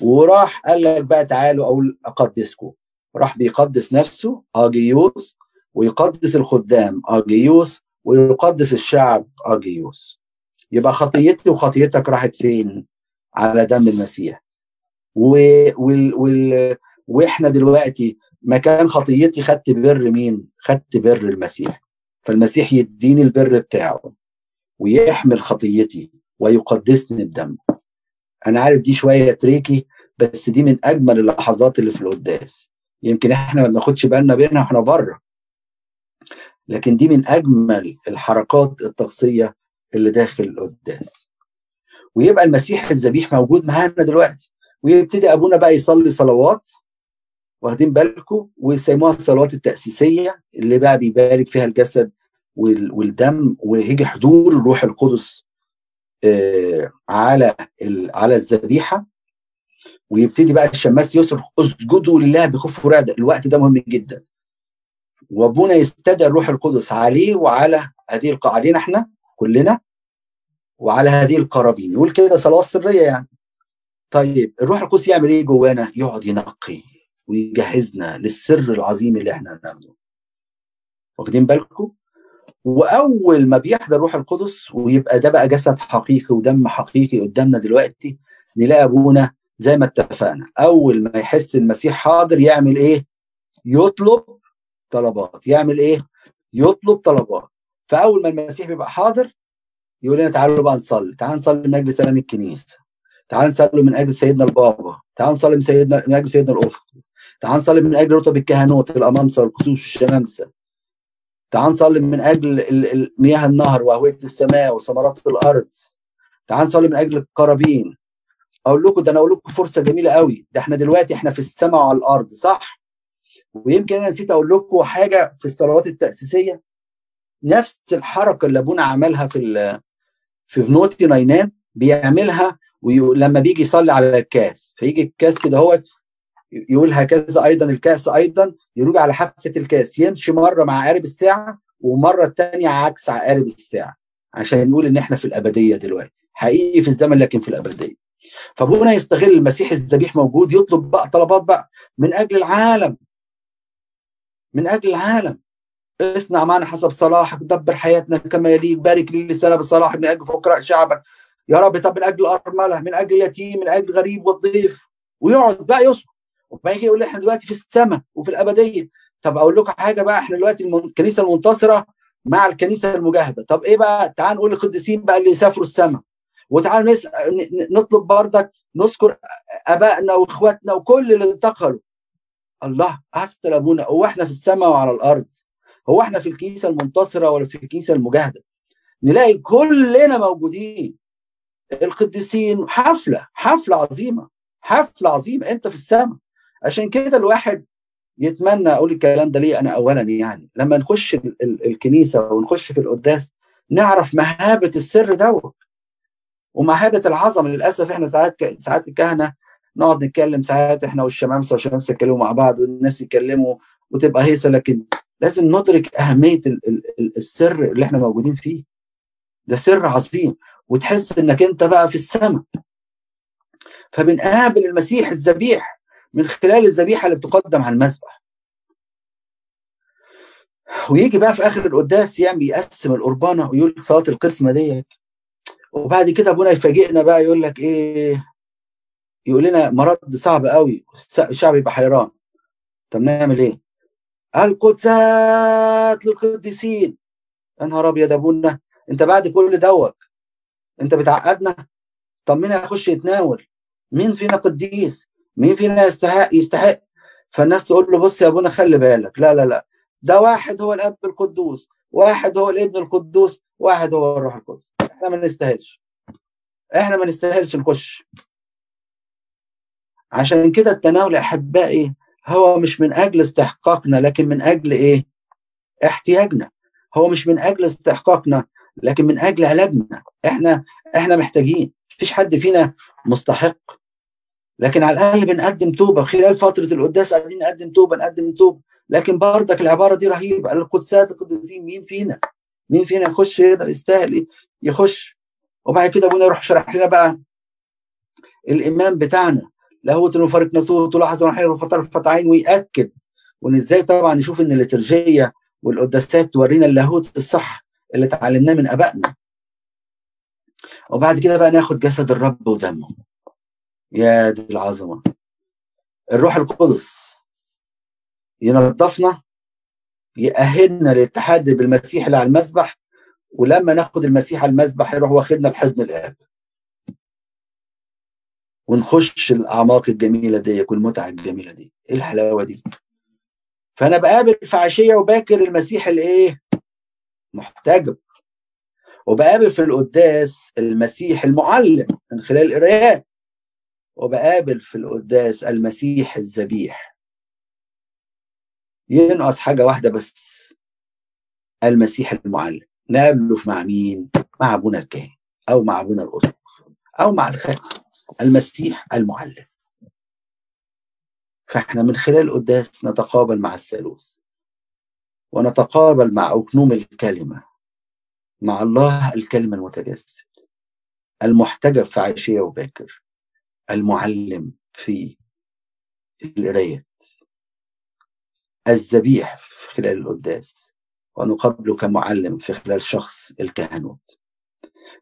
وراح قال لك بقى تعالوا أقول أقدسكم. راح بيقدس نفسه أجيوس ويقدس الخدام أجيوس ويقدس الشعب أجيوس. يبقى خطيتي وخطيتك راحت فين؟ على دم المسيح. و... وال... وال... وإحنا دلوقتي مكان خطيتي خدت بر مين؟ خدت بر المسيح. فالمسيح يديني البر بتاعه ويحمل خطيتي ويقدسني بدمه أنا عارف دي شوية تريكي بس دي من أجمل اللحظات اللي في القداس. يمكن إحنا ما بناخدش بالنا بينها وإحنا بره. لكن دي من أجمل الحركات الطقسيه اللي داخل القداس. ويبقى المسيح الذبيح موجود معانا دلوقتي. ويبتدي أبونا بقى يصلي صلوات. واخدين بالكم ويسموها الصلوات التأسيسية اللي بقى بيبارك فيها الجسد والدم ويجي حضور الروح القدس على على الذبيحة. ويبتدي بقى الشماس يصرخ اسجدوا لله بخوف ورعدة الوقت ده مهم جدا. وأبونا يستدعي الروح القدس عليه وعلى هذه. علينا إحنا كلنا وعلى هذه القرابين. يقول كده صلوات سرية يعني. طيب الروح القدس يعمل إيه جوانا؟ يقعد ينقي. ويجهزنا للسر العظيم اللي إحنا هنعمله. واخدين بالكم؟ وأول ما بيحضر روح القدس ويبقى ده بقى جسد حقيقي ودم حقيقي قدامنا دلوقتي نلاقي أبونا زي ما اتفقنا. أول ما يحس المسيح حاضر يعمل إيه؟ يطلب طلبات. يعمل إيه؟ يطلب طلبات. فأول ما المسيح بيبقى حاضر يقول لنا تعالوا بقى نصلي. تعالوا نصلي من أجل سلام الكنيسة. تعالوا نصلي من أجل سيدنا البابا. تعالوا نصلي من سيدنا من أجل سيدنا القرط تعالوا نصلي من أجل رتب الكهنوت الامامسه والقصوص والشمامسه تعالوا نصلي من أجل مياه النهر واهويه السماء وثمرات الأرض. تعالوا نصلي من أجل القرابين. أقول لكم ده أنا أقول لكم فرصة جميلة قوي. ده إحنا دلوقتي إحنا في السماء وعلى الأرض صح؟ ويمكن أنا نسيت أقول لكم حاجة في الصلوات التأسيسية. نفس الحركة اللي أبونا عملها في في فنوتي ناينان بيعملها ولما بيجي يصلي على الكاس. فيجي الكاس كده هو يقول هكذا أيضا الكاس أيضا يروج على حافة الكاس. يمشي مرة مع عقارب الساعة ومرة الثانية عكس عقارب الساعة عشان يقول إن إحنا في الأبدية دلوقتي. حقيقي في الزمن لكن في الأبدية. فأبونا يستغل المسيح الذبيح موجود يطلب بقى طلبات بقى من أجل العالم. من أجل العالم. اصنع معنا حسب صلاحك دبر حياتنا كما يليق بارك لي لسنا بصلاحك من أجل فقراء شعبك. يا رب طب من أجل الارمله من أجل اليتيم من أجل الغريب والضيف ويقعد بقى يصبر. وبعد كده يقول إحنا دلوقتي في السماء وفي الأبدية. طب أقول لكم حاجة بقى إحنا دلوقتي الكنيسة المنتصرة مع الكنيسة المجاهدة. طب إيه بقى؟ تعال نقول للقديسين بقى اللي يسافروا السماء وتعال. نطلب بردك نذكر آبائنا وإخواتنا وكل اللي انتقلوا. الله أحسن أبونا. هو إحنا في السماء وعلى الأرض؟ هو إحنا في الكنيسة المنتصرة ولا في الكنيسة المجاهدة؟ نلاقي كلنا موجودين. القديسين حفلة حفلة عظيمة حفلة عظيمة. أنت في السماء عشان كده الواحد يتمنى أقول الكلام ده ليه أنا اولا يعني لما نخش ال ال الكنيسة ونخش في القداس نعرف مهابة السر دوت ومهابة العظمة. للأسف إحنا ساعات ساعات الكهنة نقعد نتكلم ساعات إحنا والشمامسة والشمامسة يتكلموا مع بعض والناس يتكلموا وتبقى هيصة لكن لازم ندرك أهمية السر اللي إحنا موجودين فيه. ده سر عظيم وتحس إنك أنت بقى في السماء. فبنقابل المسيح الذبيح. من خلال الذبيحة اللي بتقدم على المذبح. ويجي بقى في آخر القداس يعني يقسم القربانه ويقول صلاة القسمة ديت. وبعد كده أبونا يفاجئنا بقى يقول لك إيه؟ يقول لنا مرض صعب قوي الشعب يبقى حيران. طب نعمل إيه؟ القدسات للقديسين. يا نهار أبيض أبونا أنت بعد كل دوت أنت بتعقدنا؟ طب مين هيخش يتناول؟ مين فينا قديس؟ مين فينا يستحق يستحق؟ فالناس تقول له بص يا أبونا خلي بالك. لا لا لا. ده واحد هو الأب القدوس واحد هو الابن القدوس واحد هو الروح القدس. إحنا ما نستاهلش. إحنا ما نستاهلش نخش. عشان كده التناول أحبائي هو مش من أجل استحقاقنا لكن من أجل إيه؟ احتياجنا. هو مش من أجل استحقاقنا لكن من أجل علاجنا. إحنا إحنا محتاجين. مفيش حد فينا مستحق. لكن على الأقل بنقدم توبة. خلال فترة القداس قاعدين نقدم توبة نقدم توبة. لكن بردك العبارة دي رهيبة. القدسات القديسين مين فينا؟ مين فينا يخش يقدر يستاهل يخش. وبعد كده أبونا يروح شرح لنا بقى الايمان بتاعنا. لاهوت المفارق نسوت لاحظ ونحير وفطر عين ويأكد. وإن إزاي طبعا نشوف إن الليترجيه والقداسات تورينا اللاهوت الصح اللي اتعلمناه من أبائنا. وبعد كده بقى ناخد جسد الرب ودمه. يا دي العظمة. الروح القدس. ينظفنا يأهلنا للاتحاد بالمسيح اللي على المذبح ولما ناخد المسيح على المذبح يروح واخدنا لحضن الآب. ونخش الأعماق الجميلة دي والمتعة الجميلة دي. إيه الحلاوة دي؟ فأنا بقابل في عشية وباكر المسيح الايه محتجب. وبقابل في القداس المسيح المعلم من خلال القرايات. وبقابل في القداس المسيح الذبيح. ينقص حاجة واحدة بس المسيح المعلم. نقابله مع مين؟ مع أبونا الكاهن أو مع أبونا الأسقف أو مع الخاتم المسيح المعلم. فإحنا من خلال القداس نتقابل مع الثالوث ونتقابل مع أكنوم الكلمة مع الله الكلمة المتجسد المحتجب في عشية وباكر. المعلم في القرايات الذبيح في خلال القداس ونقابله كمعلم في خلال شخص الكهنوت.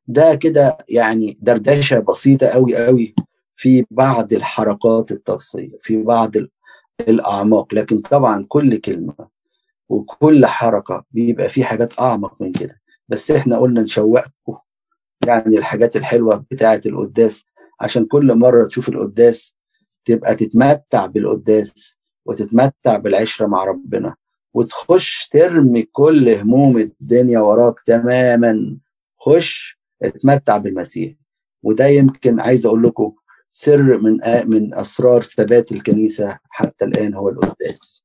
ده كده يعني دردشة بسيطة قوي قوي في بعض الحركات الطقسيه في بعض الأعماق. لكن طبعا كل كلمة وكل حركة بيبقى في حاجات أعمق من كده. بس إحنا قلنا نشوقكم يعني الحاجات الحلوة بتاعة القداس عشان كل مرة تشوف القداس تبقى تتمتع بالقداس وتتمتع بالعشرة مع ربنا وتخش ترمي كل هموم الدنيا وراك تماما. خش اتمتع بالمسيح. وده يمكن عايز أقول لكم سر من من أسرار ثبات الكنيسة حتى الآن هو القداس.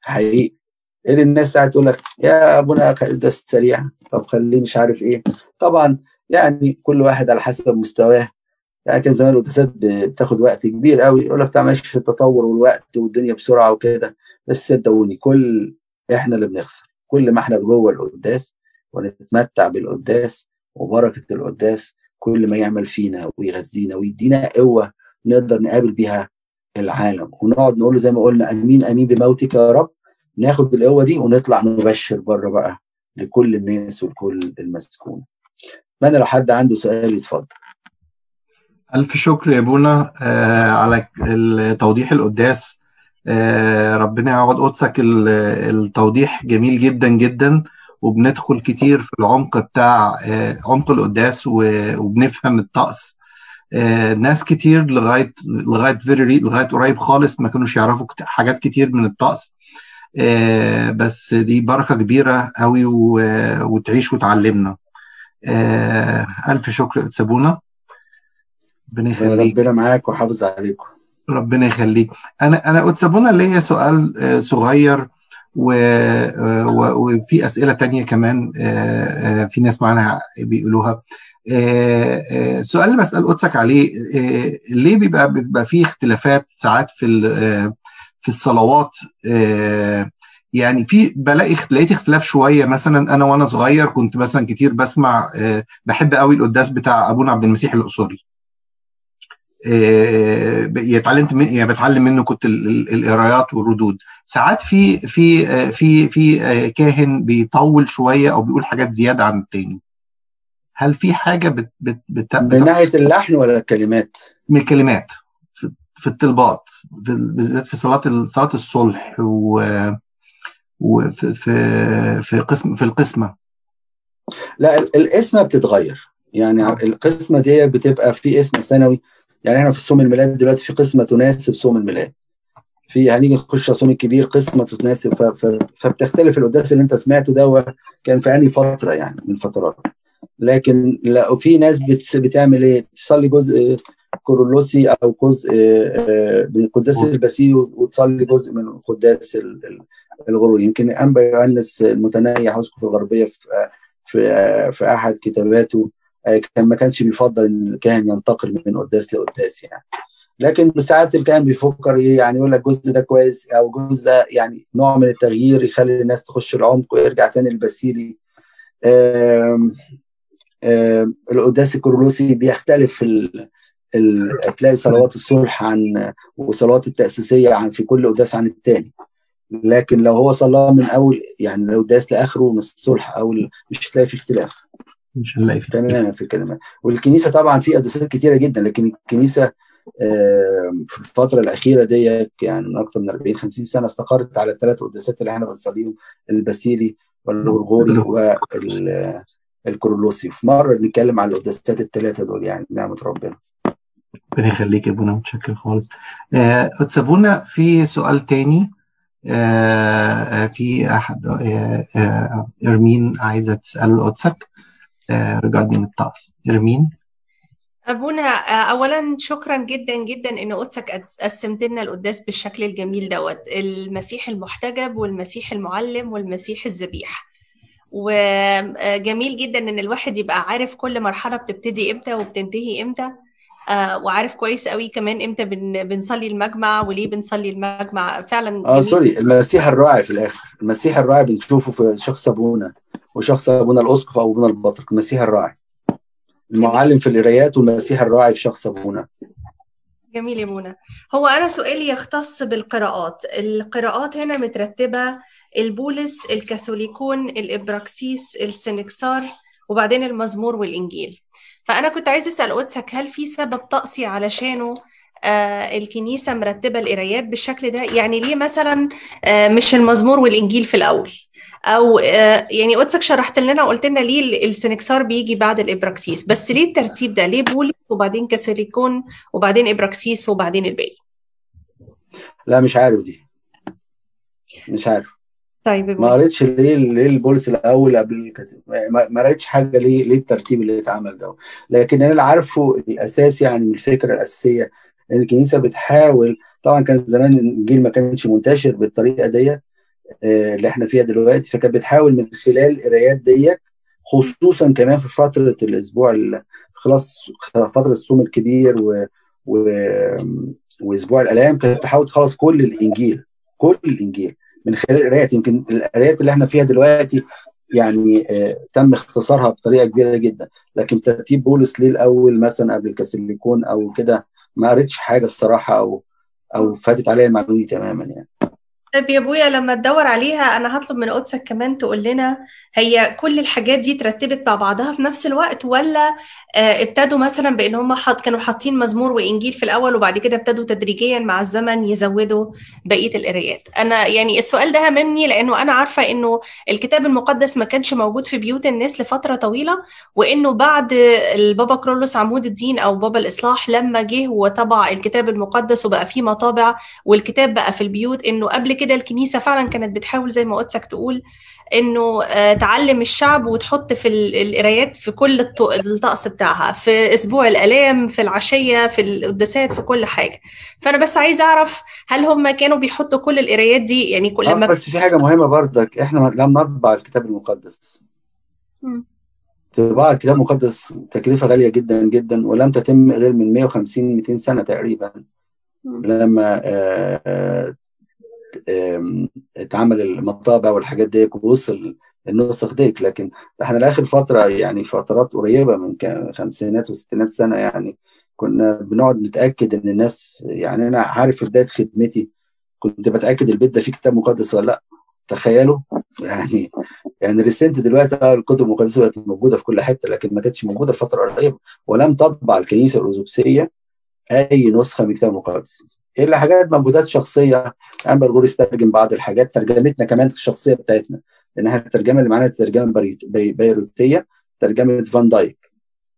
حقيقي. اللي الناس قاعدة تقول لك؟ يا أبونا القداس سريع. طب خليه مش عارف إيه. طبعا يعني كل واحد على حسب مستواه. يعني كان زمان القداسات بتاخد وقت كبير قوي يقول لك تعال ماشي في التطور والوقت والدنيا بسرعة وكده. بس صدقوني كل إحنا اللي بنخسر كل ما إحنا جوه القداس ونتمتع بالقداس وبركة القداس كل ما يعمل فينا ويغذينا ويدينا قوة نقدر نقابل بيها العالم. ونقعد نقول زي ما قلنا أمين أمين بموتك يا رب. ناخد القوة دي ونطلع نبشر بره بقى لكل الناس والكل المسكون. أتمنى لو حد عنده سؤال يتفضل. ألف شكر يا بونا آه على توضيح القداس. آه ربنا يعوض قدسك التوضيح جميل جدا جدا وبندخل كتير في العمق بتاع آه عمق القداس وبنفهم الطقس. آه ناس كتير لغايه لغاية فيري لغاية قريب خالص ما كانوش يعرفوا حاجات كتير من الطقس. آه بس دي بركة كبيرة قوي وتعيش وتعلمنا. آه ألف شكر سابونا ربنا يخليك. ربنا معاك وحافظ عليكم. ربنا يخليك. أنا أنا اتسابونا ليا سؤال صغير وفي أسئلة تانية كمان في ناس معانا بيقولوها. السؤال اللي بسأل قدسك عليه ليه بيبقى بيبقى في اختلافات ساعات في في الصلوات؟ يعني في بلاقي لقيت اختلاف شوية. مثلا أنا وأنا صغير كنت مثلا كتير بسمع بحب قوي القداس بتاع أبونا عبد المسيح الأقصري. اتعلمت من يعني بتعلم منه كنت القرايات والردود. ساعات في في في في كاهن بيطول شوية أو بيقول حاجات زيادة عن التاني. هل في حاجة بت بت بت من ناحية اللحن ولا الكلمات؟ من الكلمات. في, في الطلبات بالذات في صلاة صلاة الصلح و وفي في في قسم في القسمة. لا القسمة بتتغير. يعني القسمة دي بتبقى في اسم ثانوي يعني إحنا في صوم الميلاد دلوقتي في قسمة تناسب صوم الميلاد. في هنيجي نخش صوم الكبير قسمة تناسب فبتختلف القداس اللي انت سمعته ده كان في انهي فترة يعني من الفترات. لكن لا في ناس بتعمل إيه؟ تصلي جزء كورولوسي أو جزء من القداس الباسيلي وتصلي جزء من القداس الغروي يمكن أنبا يوحنس المتنيح اسقف الغربية في في في أحد كتاباته. كان ما كانش بيفضل إن الكاهن ينتقل من قداس لقداس يعني. لكن ساعات الكاهن بيفكر إيه يعني يقول لك الجزء ده كويس أو الجزء ده يعني نوع من التغيير يخلي الناس تخش العمق ويرجع تاني الباسيلي القداس الكورولوسي بيختلف ال... ال... تلاقي صلوات الصلح عن وصلوات التأسيسية عن في كل قداس عن التاني. لكن لو هو صلاه من أول يعني لو داس لآخره من الصلح أو مش هتلاقي في اختلاف. مش هنلاقي في تماما في الكلمات والكنيسة طبعا في قداسات كتيرة جدا لكن الكنيسة في الفترة الأخيرة دي يعني من أكثر من 40 50 سنة استقرت على الثلاث قداسات اللي إحنا بنصليهم الباسيلي والغرغوري والكورولوسي في مرة بنتكلم على القداسات الثلاثة دول يعني نعمة ربنا. ربنا يخليك يا أبونا متشكر خالص. آه اتسابونا في سؤال تاني؟ آه في أحد آه آه أرمين عايزة تسال قدسك regarding الطقس ارمين أبونا أولا شكرا جدا جدا إن قدسك قسمت لنا القداس بالشكل الجميل دوت. المسيح المحتجب والمسيح المعلم والمسيح الذبيح. وجميل جدا إن الواحد يبقى عارف كل مرحلة بتبتدي إمتى وبتنتهي إمتى. وعارف كويس قوي كمان إمتى بن بنصلي المجمع وليه بنصلي المجمع. فعلا آه سوري المسيح الراعي في الآخر. المسيح الراعي بنشوفه في شخص أبونا. وشخص أبونا الأسقف أو أبونا البطرك المسيح الراعي. المعلم في القرايات والمسيح الراعي في شخص أبونا. جميل يا منى. هو أنا سؤالي يختص بالقراءات. القراءات هنا مترتبة البولس الكاثوليكون الإبراكسيس السنكسار وبعدين المزمور والإنجيل. فأنا كنت عايز أسأل قدسك هل في سبب طقسي علشانه آه الكنيسة مرتبة القرايات بالشكل ده؟ يعني ليه مثلا آه مش المزمور والإنجيل في الأول؟ أو آه يعني قدسك شرحت لنا وقلت لنا ليه السنكسار بيجي بعد الإبراكسيس. بس ليه الترتيب ده؟ ليه بولس وبعدين كاسيليكون وبعدين إبراكسيس وبعدين الباقي؟ لا مش عارف دي. مش عارف. طيب ما قريتش ليه ليه البولس الأول قبل الكتاب ما قريتش حاجة ليه ليه الترتيب اللي اتعمل ده؟ لكن أنا اللي عارفه الأساس يعني الفكرة الأساسية إن الكنيسة بتحاول طبعا كان زمان الإنجيل ما كانش منتشر بالطريقة دي اللي إحنا فيها دلوقتي. فكانت بتحاول من خلال القرايات دي خصوصا كمان في فترة الأسبوع خلاص فترة الصوم الكبير و, و وأسبوع الألام كانت تحاول تخلص كل الإنجيل كل الإنجيل من خلال القرايات. يمكن القرايات اللي إحنا فيها دلوقتي يعني آه تم اختصارها بطريقة كبيرة جدا. لكن ترتيب بولس ليه الأول مثلا قبل الكاثوليكون أو كده ما قريتش حاجة الصراحة أو أو فاتت عليا المعلومة تماما يعني. طيب يا أبويا لما تدور عليها أنا هطلب من قدسك كمان تقول لنا هي كل الحاجات دي ترتبت مع بعضها في نفس الوقت ولا آه ابتدوا مثلا بإن هم حط كانوا حاطين مزمور وإنجيل في الأول وبعد كده ابتدوا تدريجيا مع الزمن يزودوا بقية القرايات أنا يعني السؤال ده هممني لأنه أنا عارفة إنه الكتاب المقدس ما كانش موجود في بيوت الناس لفترة طويلة وإنه بعد البابا كرولوس عمود الدين أو بابا الإصلاح لما جه وطبع الكتاب المقدس وبقى فيه مطابع والكتاب بقى في البيوت إنه قبل كده كده الكنيسة فعلا كانت بتحاول زي ما قدسك تقول إنه تعلم الشعب وتحط في القرايات في كل الطقس بتاعها في أسبوع الألام في العشية في القداسات في كل حاجة. فأنا بس عايز أعرف هل هم كانوا بيحطوا كل القرايات دي؟ يعني كل آه بس في حاجة مهمة برضك إحنا لم نطبع الكتاب المقدس. طباعة الكتاب المقدس تكلفة غالية جدا جدا ولم تتم غير من 150 200 سنة تقريبا. لما آآ اتعمل المطابع والحاجات دي ووصل النسخ ديك. لكن إحنا لآخر فترة يعني فترات قريبة من خمسينات وستينات سنة يعني كنا بنقعد نتأكد إن الناس يعني أنا عارف في بداية خدمتي كنت بتأكد البيت ده فيه كتاب مقدس ولا لأ. تخيلوا؟ يعني يعني ريسنت دلوقتي الكتب المقدسة بقت موجودة في كل حتة لكن ما كانتش موجودة في فتره قريبة. ولم تطبع الكنيسة الأرثوذكسية أي نسخة من الكتاب المقدس. إلا حاجات مجهودات شخصية. أمبر جوريس ترجم بعض الحاجات ترجمتنا كمان الشخصية بتاعتنا لأن إحنا الترجمة اللي معانا ترجمة بيروتية ترجمة فان دايك.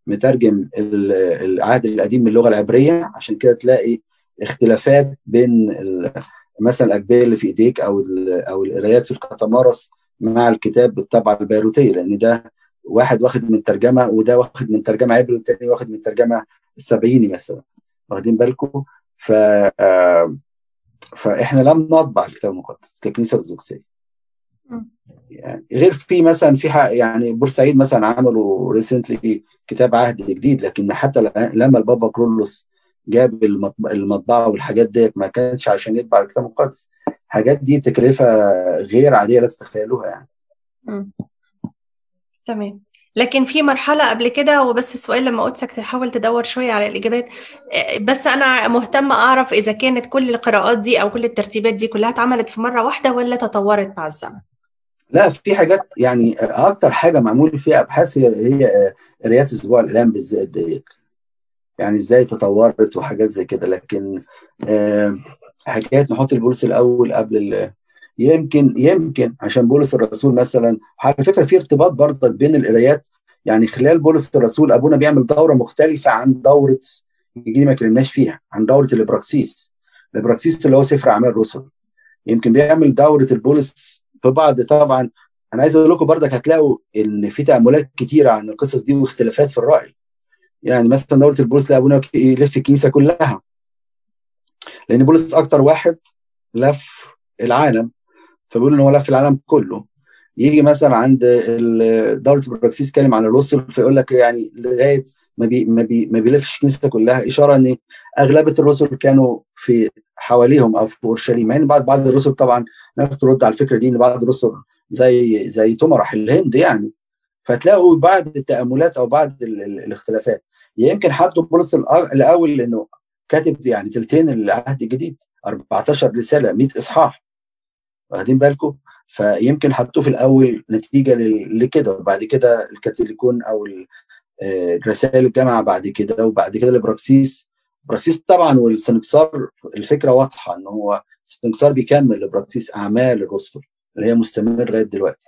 مترجم العهد القديم من اللغة العبرية عشان كده تلاقي اختلافات بين مثلا الأجبية اللي في إيديك أو أو القرايات في الكتمارس مع الكتاب بالطبعه البيروتية لأن ده واحد واخد من ترجمة وده واخد من ترجمة عبري والتاني واخد من ترجمة السبعيني مثلا. واخدين بالكم ف فإحنا لم نطبع الكتاب المقدس ككنيسه ارثوذكسيه يعني غير في مثلا في يعني بورسعيد مثلا عملوا ريسنتلي كتاب عهد جديد لكن حتى لما البابا كرولوس جاب المطبعة والحاجات ديت ما كانش عشان يطبع الكتاب المقدس. الحاجات دي بتكلفه غير عادية لا تتخيلوها يعني. تمام. لكن في مرحلة قبل كده وبس السؤال لما قدسك تحاول تدور شوية على الإجابات. بس أنا مهتمة أعرف إذا كانت كل القراءات دي أو كل الترتيبات دي كلها اتعملت في مرة واحدة ولا تطورت مع الزمن؟ لا في حاجات يعني أكتر حاجة معمول فيها أبحاث هي هي قرايات أسبوع الإعلام بالذات ديت. يعني إزاي تطورت وحاجات زي كده. لكن حكاية نحط البولس الأول قبل يمكن يمكن عشان بولس الرسول مثلا على فكرة في ارتباط برضك بين القرايات يعني خلال بولس الرسول أبونا بيعمل دورة مختلفة عن دورة دي ما اتكلمناش فيها عن دورة الإبراكسيس. الإبراكسيس اللي هو سفر أعمال الرسل. يمكن بيعمل دورة البولس في بعض. طبعا أنا عايز أقول لكم برضك هتلاقوا إن في تأملات كتيرة عن القصص دي واختلافات في الرأي. يعني مثلا دورة البولس لا أبونا يلف الكنيسة كلها. لأن بولس أكتر واحد لف العالم. فبيقول إن هو لف العالم كله. يجي مثلا عند دولة البراكسيس يتكلم عن الرسل فيقول لك يعني لغاية ما بي ما, بي ما بيلفش الكنيسة كلها إشارة إن أغلبية الرسل كانوا في حواليهم أو في أورشليم يعني بعض بعض الرسل طبعا ناس ترد على الفكرة دي إن بعض الرسل زي زي توما راح الهند يعني. فتلاقوا بعض التأملات أو بعض ال ال الاختلافات. يمكن حطوا بولس الأول لأنه كاتب يعني ثلثين العهد الجديد 14 رسالة 100 إصحاح. واخدين بالكم؟ فيمكن حطوه في الأول نتيجة لكده وبعد كده الكاثوليكون أو رسائل الجامعة بعد كده وبعد كده الابراكسيس براكسيس طبعا والسنكسار الفكرة واضحة إن هو السنكسار بيكمل لبراكسيس أعمال الرسل اللي هي مستمر لغاية دلوقتي.